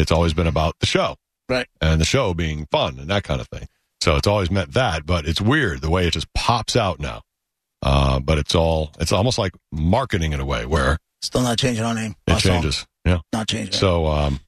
it's always been about the show, Right. and the show being fun and that kind of thing. So it's always meant that, but it's weird the way it just pops out now. Uh, but it's all it's almost like marketing in a way where Still not changing our name. it Our song. changes. Yeah. Not changing. So um,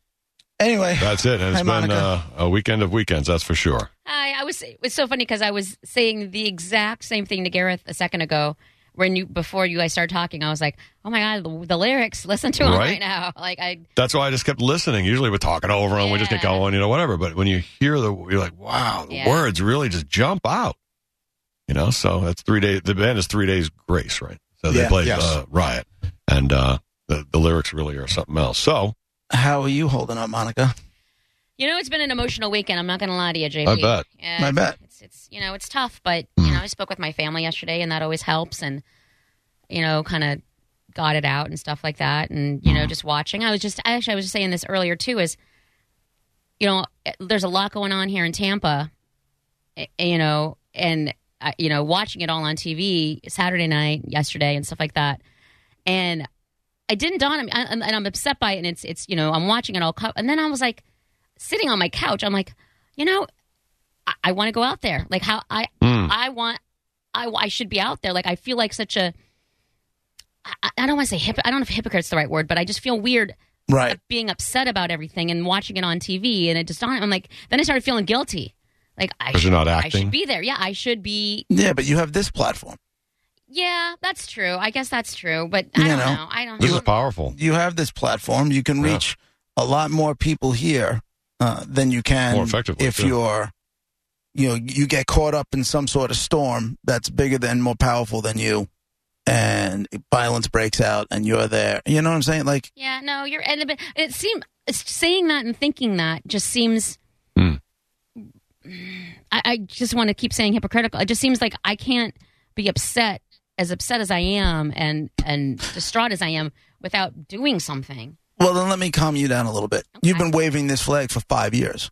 anyway, that's it. And it's Hi, been uh, a weekend of weekends, that's for sure. Hi, I was. It's so funny because I was saying the exact same thing to Gareth a second ago. When you before you guys started talking, I was like, "Oh my god, the, the lyrics! Listen to them Right? right now!" Like I, That's why I just kept listening. Usually we're talking over them, we just get going, you know, whatever. But when you hear the, you're like, wow, the Yeah. words really just jump out. You know, so that's three days. The band is three days grace, right? So they Yeah. played Yes. uh, Riot, and uh, the the lyrics really are something else. So how are you holding up, Monica? you know, it's been an emotional weekend. I'm not going to lie to you, JP. I bet. Yeah, I bet. It's, you know, it's tough, but you know, I spoke with my family yesterday, and that always helps, and you know, kind of got it out and stuff like that, and you know, just watching. I was just actually, I was just saying this earlier too. Is you know, there's a lot going on here in Tampa, eh, you know, and uh, you know, watching it all on TV Saturday night, yesterday, and stuff like that, and I didn't dawn on me, I- and I'm upset by it, and it's it's you know, I'm watching it all, and then I was like, sitting on my couch, I'm like, you know, I, I want to go out there, like how I Mm. I want, I I should be out there, like I feel like such a. I, I don't want to say hip. I don't know if hypocrite's the right word, but I just feel weird Right. being upset about everything and watching it on TV, and it just dawned. I'm like, then I started feeling guilty. Like I 'Cause should, you're not I should be there. Yeah, I should be. Yeah, but you have this platform. Yeah, that's true. I guess that's true. But I You don't know, know. I don't. this know. is powerful. You have this platform. You can Yeah. reach a lot more people here uh, than you can More effectively, if too. you're, you know, you get caught up in some sort of storm that's bigger than, more powerful than you, and violence breaks out, and you're there. You know what I'm saying? Like, Yeah, no, you're. And it, it seems saying that and thinking that just seems. Hmm. I, I just want to keep saying hypocritical. It just seems like I can't be upset as upset as I am and and distraught as I am without doing something. well, then let me calm you down a little bit. You've been waving this flag for five years.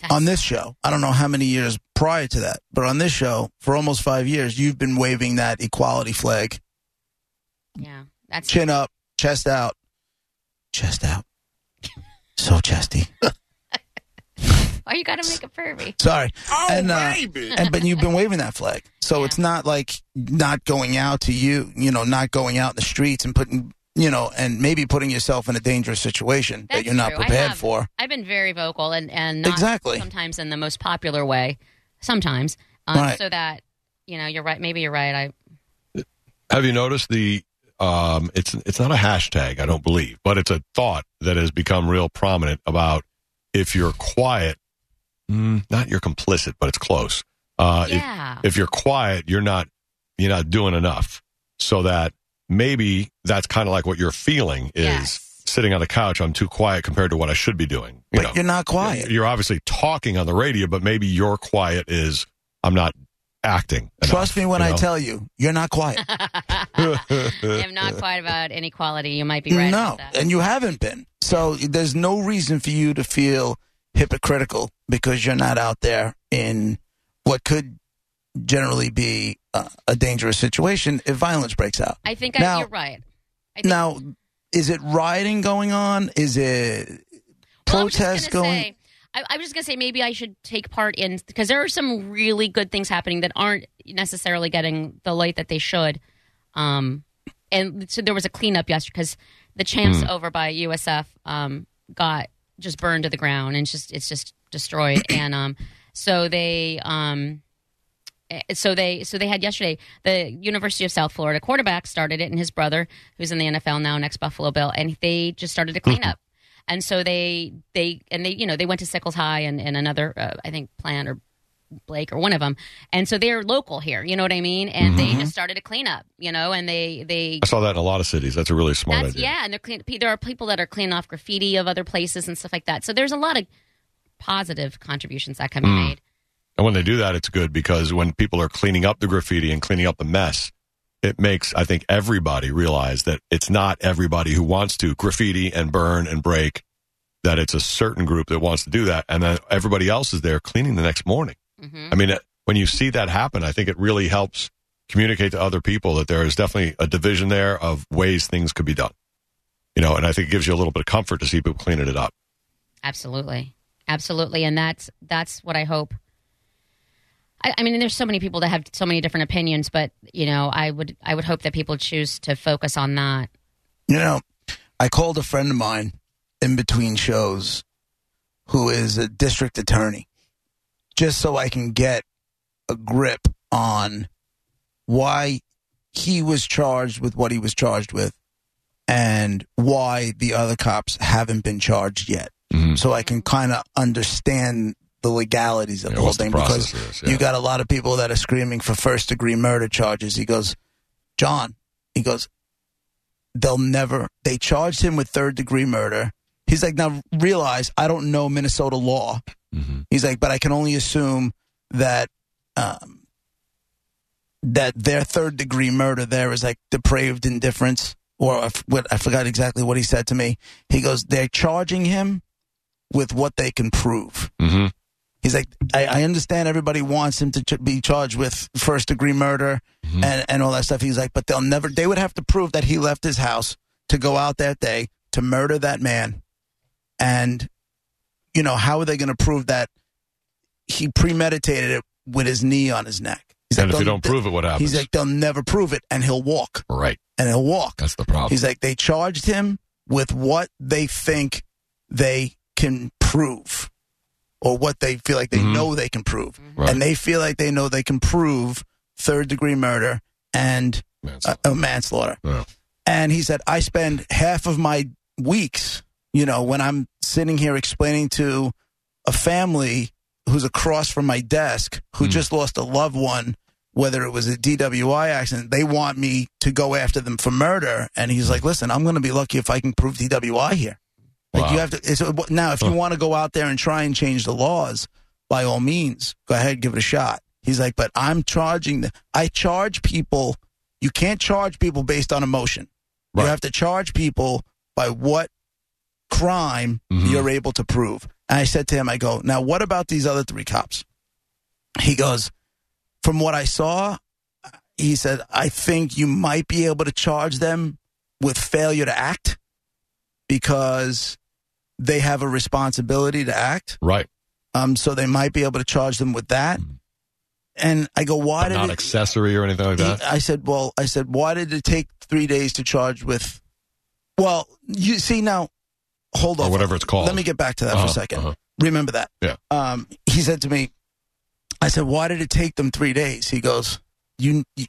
That's- on this show. I don't know how many years prior to that, but on this show, for almost five years, you've been waving that equality flag, yeah, that's chin up, chest out, chest out. So chesty. why you got to make it pervy. Sorry. and, uh, and but you've been waving that flag, so Yeah. it's not like not going out to you, you know, not going out in the streets and putting, you know, and maybe putting yourself in a dangerous situation that you're not true. Prepared for. I've been very vocal and and not Exactly. sometimes in the most popular way, sometimes, um, Right. so that you know you're right. Maybe you're right. I Have you noticed the? Um, it's it's not a hashtag, I don't believe, but it's a thought that has become real prominent about if you're quiet, mm, not you're complicit, but it's close. Uh, if- yeah. if you're quiet, you're not you're not doing enough. So that maybe that's kind of like what you're feeling is Yes. sitting on the couch. I'm too quiet compared to what I should be doing. You But know, you're not quiet. You're obviously talking on the radio, but maybe your quiet is I'm not acting. Trust me when you I tell you, you're not quiet. I am not quiet about inequality. You might be right no, about that. and you haven't been. So there's no reason for you to feel hypocritical because you're not out there in what could generally be uh, a dangerous situation if violence breaks out. I think Now- I, you're right. I think, Now, is it rioting going on? Is it well, I was just protests gonna going? Say, I, I was just gonna say maybe I should take part in because there are some really good things happening that aren't necessarily getting the light that they should. Um, and so there was a cleanup yesterday because the champs Hmm. over by USF um, got just burned to the ground and it's just it's just destroyed. and um, so they um, so they so they had yesterday the University of South Florida quarterback started it and his brother who's in the NFL now next Buffalo Bill and they just started to clean up and so they they and they you know they went to Sickles High and, and another uh, I think plant or Blake or one of them, and so they're local here. You know what I mean? And they just started a cleanup. You know, and they they I saw that in a lot of cities. That's a really smart that's idea. yeah, and they're clean, there are people that are cleaning off graffiti of other places and stuff like that. So there's a lot of positive contributions that can be Mm. made. And when they do that, it's good because when people are cleaning up the graffiti and cleaning up the mess, it makes, I think, everybody realize that it's not everybody who wants to graffiti and burn and break, that it's a certain group that wants to do that. And then everybody else is there cleaning the next morning. hmm I mean, when you see that happen, I think it really helps communicate to other people that there is definitely a division there of ways things could be done. You know, and I think it gives you a little bit of comfort to see people cleaning it up. Absolutely, absolutely, and that's that's what I hope. I, I mean, there's so many people that have so many different opinions, but you know, I would I would hope that people choose to focus on that. You know, I called a friend of mine in between shows who is a district attorney just so I can get a grip on why he was charged with what he was charged with and why the other cops haven't been charged yet. Mhm. So I can kind of understand the legalities of Yeah, the whole what's the thing because is, yeah. you got a lot of people that are screaming for first degree murder charges. He goes, John, he goes, they'll never, they charged him with third degree murder. He's like, now realize I don't know Minnesota law. Mhm. He's like, but I can only assume that, um, that their third degree murder there is like depraved indifference, or I, f- what, I forgot exactly what he said to me. He goes, they're charging him with what they can prove. Mhm. He's like, I, I understand everybody wants him to ch- be charged with first degree murder Mhm. and, and all that stuff. He's like, but they'll never, they would have to prove that he left his house to go out that day to murder that man. And, you know, how are they going to prove that he premeditated it with his knee on his neck? He's And like, if you "They'll- don't prove it, what happens? He's like, they'll never prove it, and he'll walk, right. and he'll walk. That's the problem. He's like, they charged him with what they think they can prove, or what they feel like they Mhm. know they can prove, Right. and they feel like they know they can prove third degree murder and Man, uh, uh, manslaughter. Yeah. And he said, I spend half of my weeks, you know, when I'm sitting here explaining to a family who's across from my desk who Hmm. just lost a loved one, whether it was a DWI accident, they want me to go after them for murder. And he's like, listen, I'm going to be lucky if I can prove DWI here. Like Wow. you have to. It's, now, if you want to go out there and try and change the laws, by all means, go ahead, and give it a shot. He's like, but I'm charging. The, I charge people. You can't charge people based on emotion. Right. You have to charge people by what crime Mhm. you're able to prove. And I said to him, I go, now what about these other three cops? He goes, from what I saw, he said, I think you might be able to charge them with failure to act because they have a responsibility to act. right. Um, so they might be able to charge them with that. And I go, why But did not it, accessory or anything like he- that. I said, well, I said, why did it take three days to charge with? Well, you see now, hold on, whatever it's called. Let me get back to that for Uh-huh, a 2nd uh-huh. Remember that. Yeah. Um, he said to me, I said, why did it take them three days? He goes, you. you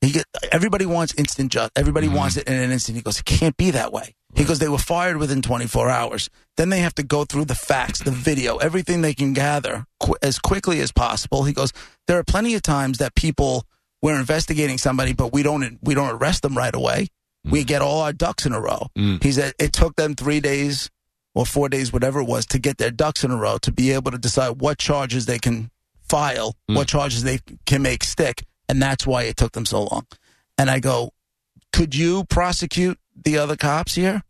he get, everybody wants instant justice. Everybody Mhm. wants it in an instant. He goes, it can't be that way. He goes, they were fired within 24 hours. Then they have to go through the facts, the video, everything they can gather qu- as quickly as possible. He goes, there are plenty of times that people we're investigating somebody, but we don't we don't arrest them right away. We get all our ducks in a row. Mm. He said it took them three days or four days, whatever it was, to get their ducks in a row to be able to decide what charges they can file, Mm. what charges they can make stick, and that's why it took them so long. And I go, could you prosecute the other cops here?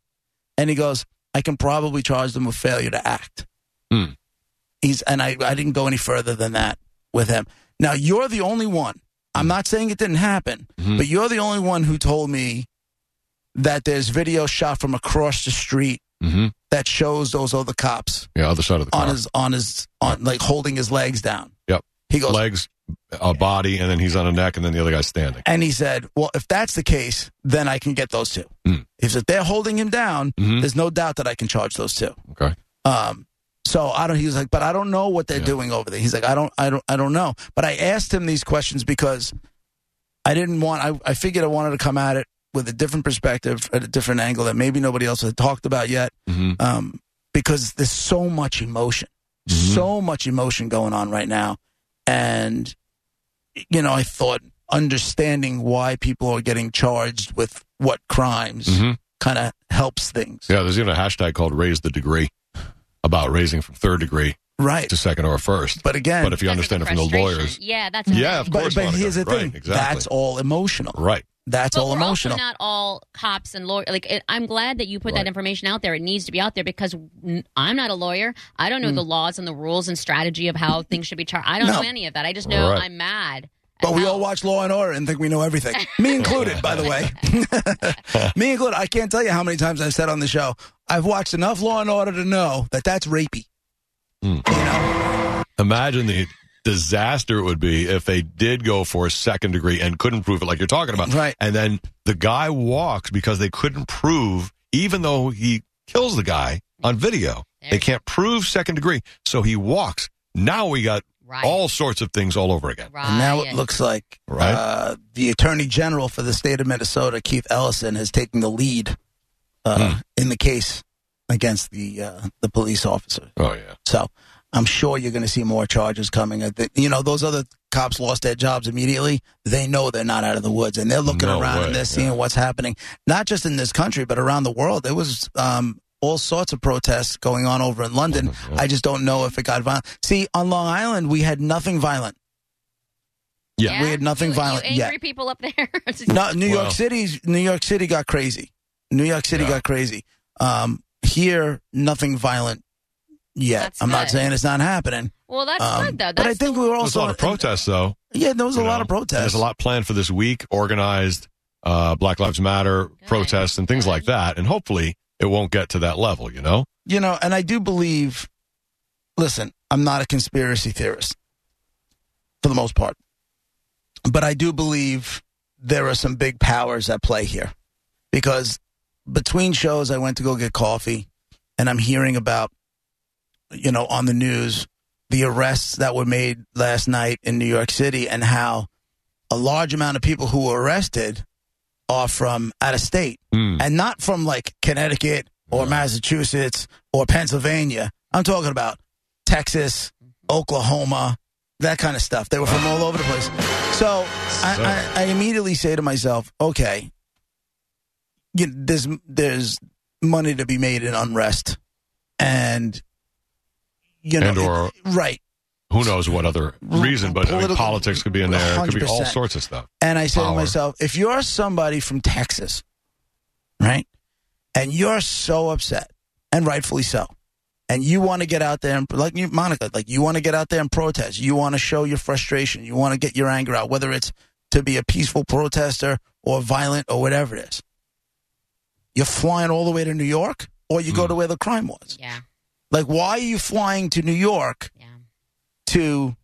And he goes, I can probably charge them with failure to act. Hmm. He's and I, I didn't go any further than that with him. Now you're the only one. I'm not saying it didn't happen, Mhm. but you're the only one who told me that there's video shot from across the street hmm that shows those other cops Yeah, other side of the car. on his on his on like holding his legs down. Yep. He goes Legs, a body, and then he's on a neck, and then the other guy's standing. and he said, "Well, if that's the case, then I can get those two. Hmm. If they're holding him down, Mhm. there's no doubt that I can charge those two. Okay. Um, so I don't. He was like, but I don't know what they're Yeah. doing over there. He's like, I don't, I don't, I don't know. But I asked him these questions because I didn't want. I, I figured I wanted to come at it with a different perspective, at a different angle that maybe nobody else had talked about yet. hmm Um, because there's so much emotion, Mhm. so much emotion going on right now, and you know, I thought understanding why people are getting charged with what crimes Mhm. kind of helps things. Yeah, there's even a hashtag called "Raise the Degree" about raising from third degree Right. to second or first. But again, But if you understand it from the lawyers, Yeah, that's Yeah, of but, course, but Monica. here's the Right, thing. exactly. That's all emotional. right? That's But all we're emotional. also not all cops and lawyers. Like, it, I'm glad that you put Right. that information out there. It needs to be out there because n- I'm not a lawyer. I don't know the laws and the rules and strategy of how things should be charged. I don't No. know any of that. I just know Right. I'm mad. But we all watch Law and Order and think we know everything. Me included, by the way. Me included. I can't tell you how many times I've said on the show, I've watched enough Law and Order to know that that's rapey. Hmm. You know? Imagine the disaster it would be if they did go for a second degree and couldn't prove it, like you're talking about. Right. And then the guy walks because they couldn't prove, even though he kills the guy on video, There they can't prove second degree. So he walks. Now we got Right. all sorts of things all over again. Right. And now it looks like Right. uh, the Attorney General for the state of Minnesota, Keith Ellison, has taken the lead uh, Hmm. in the case against the uh, the police officer. Oh, yeah. So I'm sure you're going to see more charges coming. I you know, those other cops lost their jobs immediately. They know they're not out of the woods and they're looking No around way, and they're seeing yeah. what's happening, not just in this country, but around the world. There was um, all sorts of protests going on over in London. London, yeah. I just don't know if it got violent. See, on Long Island, we had nothing violent. Yeah. we had nothing you, violent You angry yet. people up there? No, New Well- York City's New York City got crazy. New York City Yeah. got crazy. Um, here, nothing violent yet. That's I'm not saying it's not happening. well, that's Um, good though. but I think the- we were There's also a lot of protests, though. Yeah, there was a you lot know? of And protests. There's a lot planned for this week, organized uh, Black Lives Matter protests and things Good. like that. And hopefully it won't get to that level, you know? You know, and I do believe. Listen, I'm not a conspiracy theorist for the most part, but I do believe there are some big powers at play here, because between shows, I went to go get coffee, and I'm hearing about, you know, on the news, the arrests that were made last night in New York City, and how a large amount of people who were arrested are from out of state Hmm. and not from like Connecticut or Massachusetts or Pennsylvania. I'm talking about Texas, Oklahoma, that kind of stuff. They were from all over the place. So I, I, I immediately say to myself, okay, you there's there's money to be made in unrest, and you know, And or- right. Who knows what other reason, but I mean, politics could be in there. It could be all sorts of stuff. And I say to myself, if you're somebody from Texas, right, and you're so upset, and rightfully so, and you want to get out there and, like you, Monica, like you want to get out there and protest, you want to show your frustration, you want to get your anger out, whether it's to be a peaceful protester or violent or whatever it is. You're flying all the way to New York, or you Hmm. go to where the crime was. yeah, Like, why are you flying to New York yeah. to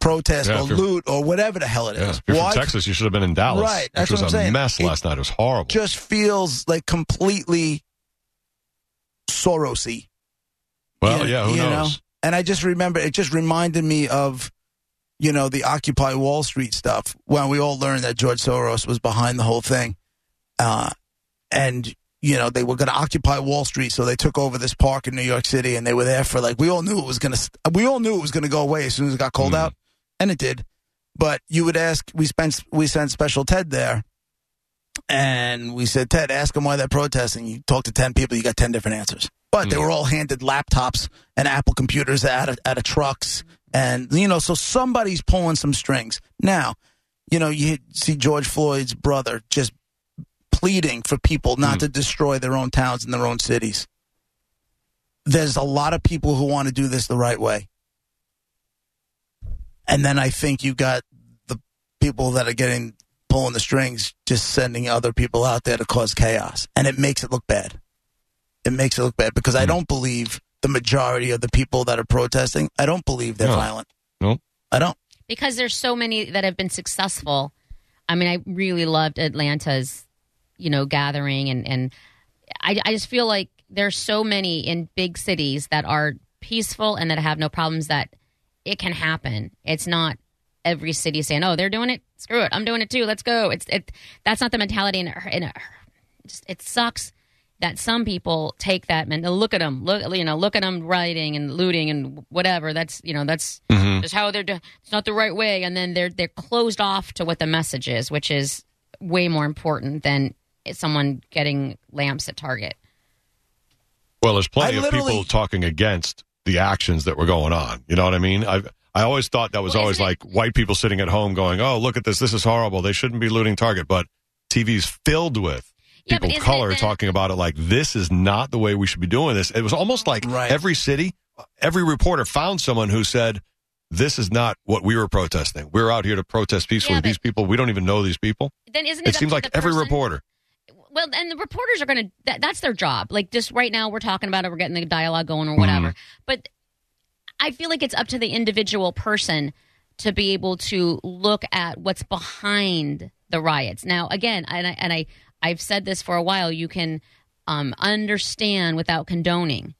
protest Yeah, or loot or whatever the hell it is? Yeah. If you're why from Texas, you should have been in Dallas. Right, that's which was what I'm a saying. mess It- last night. It was horrible. just feels like completely Sorosy. well, you- yeah, who you knows? know? And I just remember it just reminded me of, you know, the Occupy Wall Street stuff when we all learned that George Soros was behind the whole thing, uh, and you know they were going to occupy Wall Street, so they took over this park in New York City, and they were there for like we all knew it was going to we all knew it was going to go away as soon as it got cold Mm. out, and it did. But you would ask, we spent we sent Special Ted there, and we said, Ted, ask them why they're protesting. You talk to 10 people, you got 10 different answers. But they Hmm. were all handed laptops and Apple computers out of, out of trucks. And, you know, so somebody's pulling some strings. Now, you know, you see George Floyd's brother just pleading for people not Hmm. to destroy their own towns and their own cities. There's a lot of people who want to do this the right way. And then I think you got the people that are getting pulling the strings, just sending other people out there to cause chaos. And it makes it look bad. It makes it look bad because I Hmm. don't believe the majority of the people that are protesting, I don't believe they're No. violent. No. I don't. because there's so many that have been successful. I mean, I really loved Atlanta's, you know, gathering, and and I, I just feel like there's so many in big cities that are peaceful and that have no problems that it can happen. It's not every city saying, "Oh, they're doing it. Screw it, I'm doing it too. Let's go." It's it. That's not the mentality, and it, and it, just, it sucks that some people take that and look at them, look you know, look at them rioting and looting and whatever. That's you know that's Mm-hmm. just how they're. Do- it's not the right way, and then they're they're closed off to what the message is, which is way more important than someone getting lamps at Target. Well, there's plenty I of literally- people talking against the actions that were going on. You know what I mean? I I always thought that was Well, always isn't like white people sitting at home going, "Oh, look at this. This is horrible. They shouldn't be looting Target." But TV's filled with people but of color then- talking about it like this is not the way we should be doing this. It was almost like Right. every city, every reporter found someone who said, "This is not what we were protesting. We're out here to protest peacefully. Yeah, these people, we don't even know these people." Then isn't it? It seems like every person- reporter. Well, and the reporters are going to, that, that's their job. Like, just right now, we're talking about it, we're getting the dialogue going or whatever. But I feel like it's up to the individual person to be able to look at what's behind the riots. Now, again, and I, and I, I've said this for a while, you can um, understand without condoning.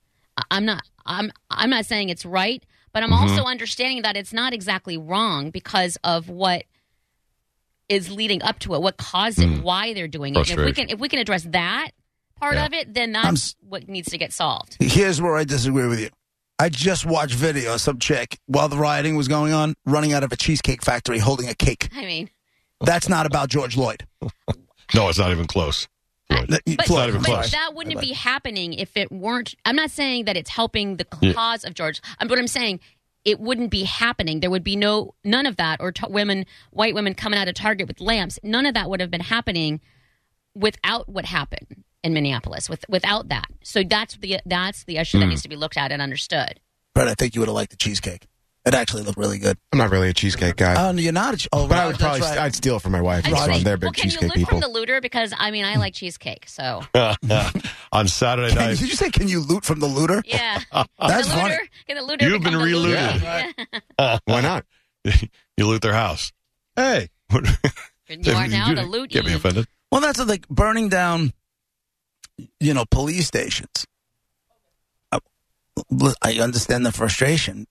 I'm not, I'm, I'm not saying it's right, but I'm also understanding that it's not exactly wrong because of what is leading up to it, what caused it, hmm. why they're doing it. And if we can if we can address that part Yeah. of it, then I'm that's what needs to get solved. Here's where I disagree with you. I just watched video of some chick while the rioting was going on running out of a cheesecake factory holding a cake. I mean, That's not about George Lloyd. No, it's not even close. Floyd. but, not even but close. that wouldn't be happening if it weren't. I'm not saying that it's helping the Yeah. cause of George. But I'm saying it wouldn't be happening. There would be no none of that, or t- women, white women coming out of Target with lamps. None of that would have been happening without what happened in Minneapolis. With without that, so that's the that's the issue that Hmm. needs to be looked at and understood. Brett, I think you would have liked the cheesecake. It actually looked really good. I'm not really a cheesecake guy, Oh, no, you're not. A, che- oh, but I would probably right. I'd steal it from my wife. I It's just fun. say, They're well, big can you cheesecake loot people. from the looter? Because I mean, I like cheesecake, so On Saturday Can, night, did you say, can you loot from the looter? yeah. That's the funny. looter, can the looter You've become been the looter? relooted. Yeah. Why not? you loot their house. Hey, you are now the loot. Get me offended. Well, that's like burning down, you know, police stations. Uh, I, I understand the frustration.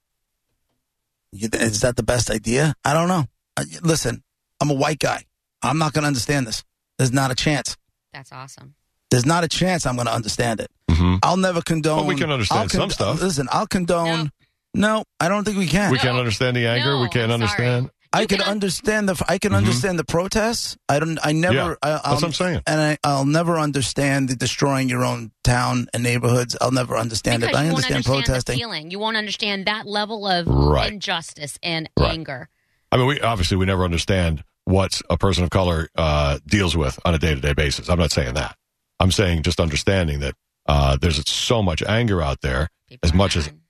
You- Is that the best idea? I don't know. I- Listen, I'm a white guy. I'm not going to understand this. There's not a chance. That's awesome. There's not a chance I'm going to understand it. Mhm. I'll never condone. Well, we can understand I'll some stuff. Listen, I'll condone. No, I don't think we can. We No. can't understand the anger. No, we can't I'm sorry. understand. I can can understand the. I can understand the protests. I don't. I never. Yeah, I, that's I'll, what I'm saying. And I, I'll never understand the destroying your own town and neighborhoods. I'll never understand because it. But I understand understand protesting. the feeling. You won't understand that level of Right. injustice and Right. anger. I mean, we obviously we never understand what a person of color uh, deals with on a day to day basis. I'm not saying that. I'm saying just understanding that uh, there's so much anger out there. People As much as- mad. yeah.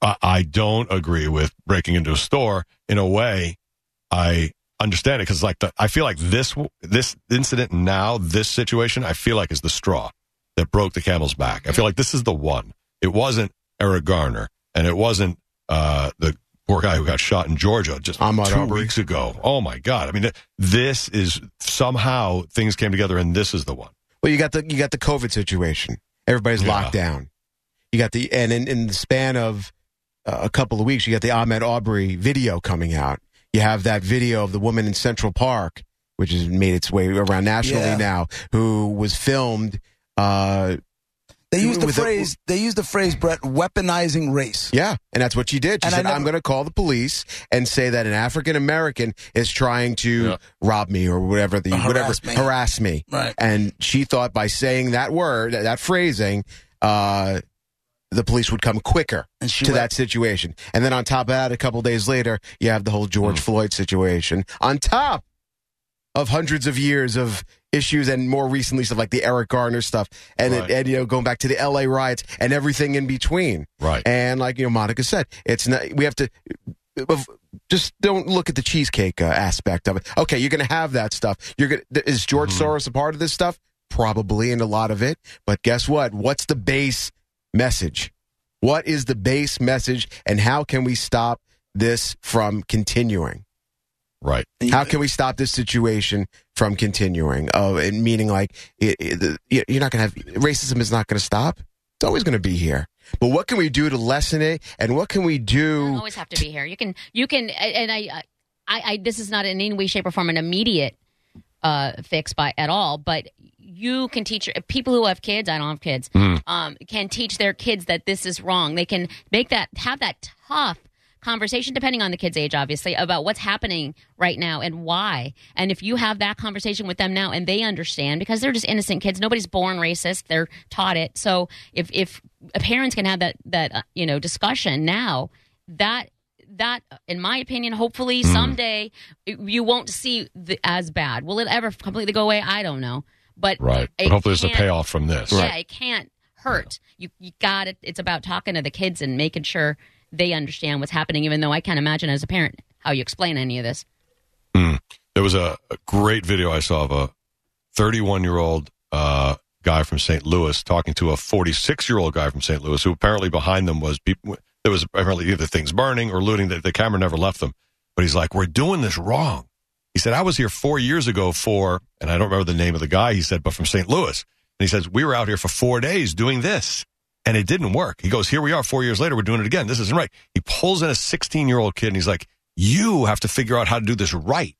I, I don't agree with breaking into a store. In a way, I understand it because, like, the, I feel like this this incident now, this situation, I feel like is the straw that broke the camel's back. I feel like this is the one. It wasn't Eric Garner, and it wasn't uh, the poor guy who got shot in Georgia just Ahmaud two Arbery. weeks ago. Oh my God! I mean, this is somehow things came together, and this is the one. Well, you got the you got the COVID situation. Everybody's Yeah. locked down. You got the and in, in the span of uh, a couple of weeks, you got the Ahmaud Arbery video coming out. You have that video of the woman in Central Park, which has made its way around nationally Yeah. now, who was filmed. Uh, They used the With a- phrase. they used the phrase, Brett, weaponizing race. yeah, and that's what she did. She And said, never- "I'm going to call the police and say that an African American is trying to Yeah. rob me or whatever the Or whatever harass me. harass me." Right. and she thought by saying that word, that, that phrasing, uh, the police would come quicker to went- that situation. And then on top of that, a couple days later, you have the whole George Floyd situation. On top of hundreds of years of issues, and more recently stuff like the Eric Garner stuff, and Right. and you know going back to the L.A. riots and everything in between. Right. And like you know, Monica said, it's not. We have to. Just don't look at the cheesecake uh, aspect of it. Okay, you're going to have that stuff. You're going. Is George Mm-hmm. Soros a part of this stuff? Probably, and a lot of it. But guess what? What's the base message? What is the base message, and how can we stop this from continuing? Right. How can we stop this situation from continuing? Oh, and meaning like it, it, you- you're not going to have racism is not going to stop. It's always going to be here. But what can we do to lessen it? And what can we do? don't always have to be here. You can, you can, and I, I, I this is not in any way, shape, or form an immediate uh, fix by at all, but you can teach people who have kids. I don't have kids. Um, can teach their kids that this is wrong. They can make that have that tough conversation, depending on the kid's age, obviously, about what's happening right now and why. And if you have that conversation with them now and they understand, because they're just innocent kids, nobody's born racist, they're taught it. So if if parents can have that that uh, you know discussion now, that that in my opinion hopefully someday you won't see the, as bad will it ever completely go away i don't know but Right. But hopefully there's a payoff from this. yeah, it can't hurt. You you got it. It's about talking to the kids and making sure they understand what's happening. Even though I can't imagine as a parent how you explain any of this. There was a, a great video I saw of a 31 year old uh, guy from St. Louis talking to a 46 year old guy from St. Louis who apparently behind them was people. There was apparently either things burning or looting. The, the camera never left them. But he's like, "We're doing this wrong." He said, "I was here four years ago for," and I don't remember the name of the guy. He said, "But from St. Louis." And he says, "We were out here for four days doing this." And it didn't work. He goes, Here we are, four years later, we're doing it again. This isn't right. He pulls in a 16 year old kid and he's like, You have to figure out how to do this right.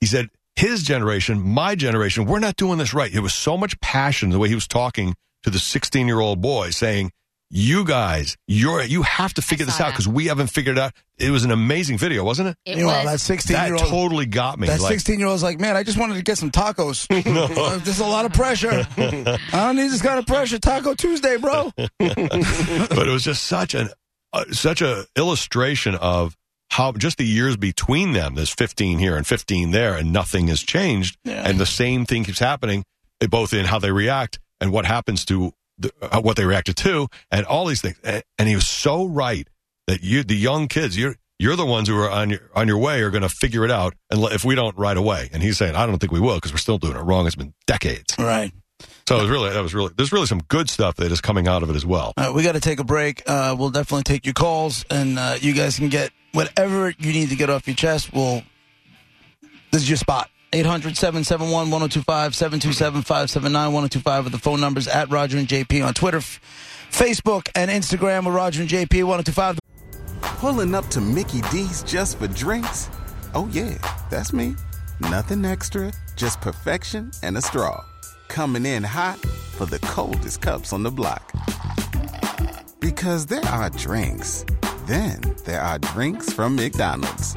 He said, his generation, my generation, we're not doing this right. It was so much passion the way he was talking to the 16 year old boy saying, you guys, you're, you have to figure this out because we haven't figured it out. It was an amazing video, wasn't it? It Meanwhile, was that 16 That year old. totally got me. That Like, 16 year old's like, man, I just wanted to get some tacos. Uh, There's a lot of pressure. I don't need this kind of pressure. Taco Tuesday, bro. but it was just such an, uh, such a illustration of how just the years between them. There's 15 here and 15 there, and nothing has changed, Yeah. and the same thing keeps happening, uh, both in how they react and what happens to the, uh, what they reacted to, and all these things. And, he was so right that you, the young kids, you're you're the ones who are on your on your way are going to figure it out, and if we don't right away. And he's saying, I don't think we will because we're still doing it wrong. It's been decades. Right. So it was really that was really there's really some good stuff that is coming out of it as well. Right, we got to take a break. Uh, we'll definitely take your calls, and uh, you guys can get whatever you need to get off your chest. We'll. This is your spot. 800 771 1025 727 579 1025 are the phone numbers at Roger and JP on Twitter, Facebook, and Instagram with Roger and JP 1025. Pulling up to Mickey D's just for drinks? Oh, yeah, that's me. Nothing extra, just perfection and a straw. Coming in hot for the coldest cups on the block. Because there are drinks, then there are drinks from McDonald's.